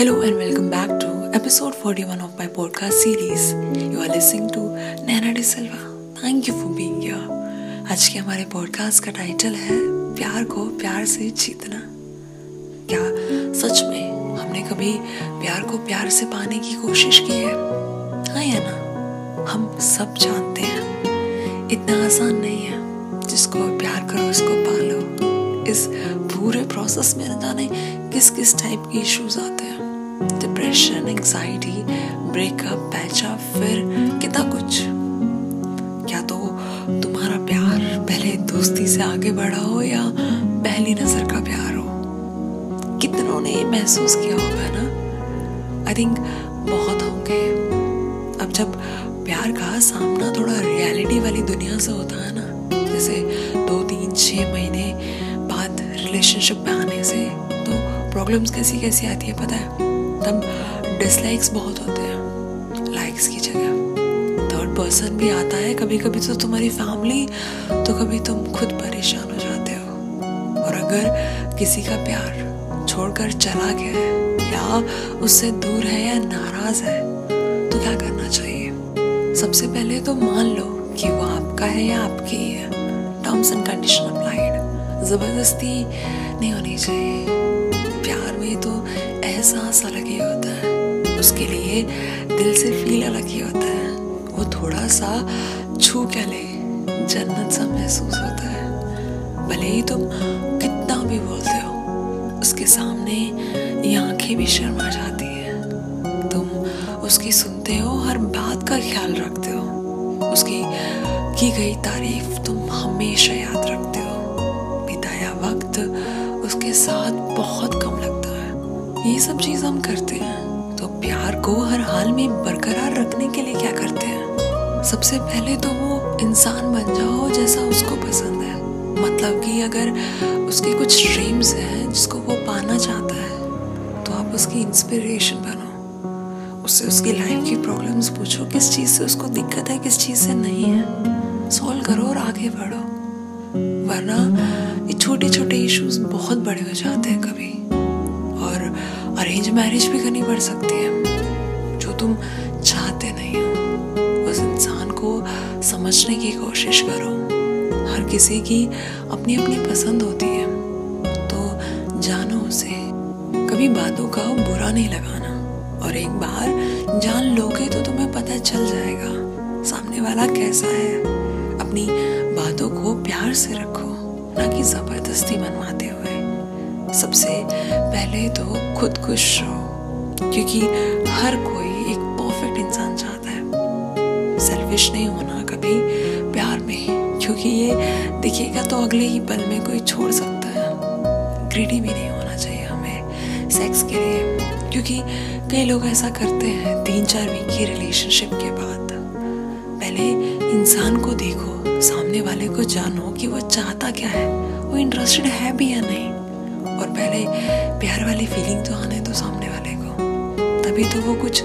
Hello and welcome back to episode 41 of my podcast series. You are listening to Nana De Silva. Thank you for being here. आज के हमारे podcast का title है, प्यार को प्यार से जीतना। क्या सच में हमने कभी प्यार को प्यार से पाने की कोशिश की है? हाँ या ना? हम सब जानते हैं। इतना आसान नहीं है। जिसको प्यार करो, उसको पालो। इस पूरे प्रोसेस में न जाने किस किस टाइप के इश्यूज़ आते हैं। डिप्रेशन एंजाइटी ब्रेकअप पैचअप फिर कितना कुछ। क्या तो तुम्हारा प्यार पहले दोस्ती से आगे बढ़ा हो या पहली नज़र का प्यार हो? कितनों ने महसूस किया होगा ना? आई थिंक बहुत होंगे। अब जब प्यार का सामना थोड़ा रियलिटी वाली दुनिया से होता है ना, जैसे दो, तीन छः महीने बाद रिलेशनशिप में आने से तो प्रॉब्लम्स कैसी कैसी आती है पता है? तब डिसलाइक्स बहुत होते हैं। लाइक्स की जगह। थर्ड पर्सन भी आता है कभी कभी तो तुम्हारी फैमिली तो कभी तुम खुद परेशान हो जाते हो। और अगर किसी का प्यार छोड़कर चला गया है, या उससे दूर है या नाराज़ है तो क्या करना चाहिए? सबसे पहले तो मान लो कि वो आपका है या आपकी है। टर्म्स एंड कंडीशन अप्लाइड ज़बरदस्ती नहीं होनी चाहिए। प्यार में तो एहसास अलग ही होता है। उसके लिए दिल से फील अलग ही होता है। वो थोड़ा सा छू के ले, जन्नत सा महसूस होता है। भले ही तुम कितना भी बोलते हो, उसके सामने ये आँखें भी शर्मा जाती है। तुम उसकी सुनते हो, हर बात का ख्याल रखते हो। उसकी की गई तारीफ़ तुम हमेशा याद रखते हो। उसके साथ बहुत कम लगता है। ये सब चीज़ हम करते हैं। तो प्यार को हर हाल में बरकरार रखने के लिए क्या करते हैं? सबसे पहले तो वो इंसान बन जाओ जैसा उसको पसंद है। मतलब कि अगर उसके कुछ ड्रीम्स हैं जिसको वो पाना चाहता है तो आप उसकी इंस्पिरेशन बनो। उससे उसकी लाइफ की प्रॉब्लम्स पूछो। किस चीज़ से उसको दिक्कत है, किस चीज़ से नहीं है। सॉल्व करो और आगे बढ़ो। वरना छोटे छोटे इश्यूज़ बहुत बड़े हो जाते हैं कभी। और अरेंज मैरिज भी करनी पड़ सकती है। जो तुम चाहते नहीं हो। उस इंसान को समझने की कोशिश करो। हर किसी की अपनी अपनी पसंद होती है। तो जानो उसे। कभी बातों का बुरा नहीं लगाना। और एक बार जान लोगे तो तुम्हें पता चल जाएगा। सामने वाला कैसा है? अपनी बातों को प्यार से रखो। ना कि ज़बरदस्ती मनवाते हुए। सबसे पहले तो खुद खुश रहो, क्योंकि हर कोई एक परफेक्ट इंसान चाहता है। सेल्फिश नहीं होना कभी प्यार में, क्योंकि ये दिखेगा तो अगले ही पल में कोई छोड़ सकता है। ग्रीडी भी नहीं होना चाहिए हमें सेक्स के लिए, क्योंकि कई लोग ऐसा करते हैं, तीन चार वीक की रिलेशनशिप के बाद। पहले इंसान को देखो, सामने वाले को जानो कि वो चाहता क्या है। वो इंटरेस्टेड है भी या नहीं? और पहले प्यार वाली फीलिंग तो आने दो सामने वाले को। तभी तो वो कुछ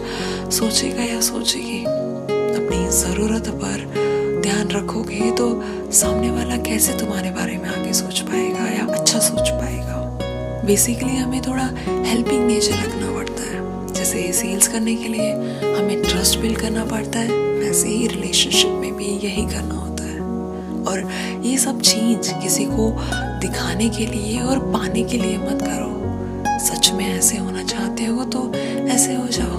सोचेगा या सोचेगी। अपनी ज़रूरत पर ध्यान रखोगे तो सामने वाला कैसे तुम्हारे बारे में आगे सोच पाएगा या अच्छा सोच पाएगा? बेसिकली हमें थोड़ा हेल्पिंग नेचर रखना पड़ता जैसे सेल्स करने के लिए हमें ट्रस्ट बिल्ड करना पड़ता है। वैसे ही रिलेशनशिप में भी यही करना होता है। और ये सब चीज़ किसी को दिखाने के लिए और पाने के लिए मत करो। सच में ऐसे होना चाहते हो तो ऐसे हो जाओ।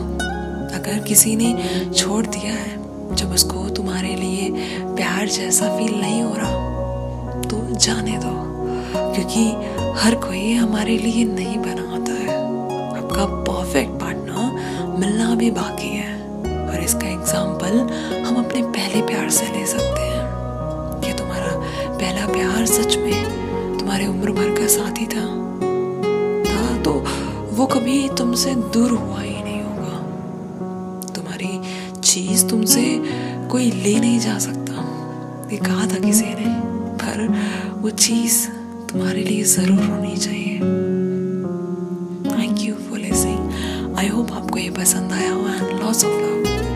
अगर किसी ने छोड़ दिया है, जब उसको तुम्हारे लिए प्यार जैसा फील नहीं हो रहा तो जाने दो। क्योंकि हर कोई हमारे लिए नहीं बना। भी बाकी है। और इसका एग्ज़ाम्पल हम अपने पहले प्यार से ले सकते हैं। कि तुम्हारा पहला प्यार सच में तुम्हारे उम्र भर का साथी था? था तो वो कभी तुमसे दूर हुआ ही नहीं होगा। तुम्हारी चीज़ तुमसे कोई ले नहीं जा सकता। ये कहा था किसी ने, पर वो चीज़ तुम्हारे लिए ज़रूर होनी चाहिए। आई होप आपको ये पसंद आया हो एंड लॉस ऑफ़ लव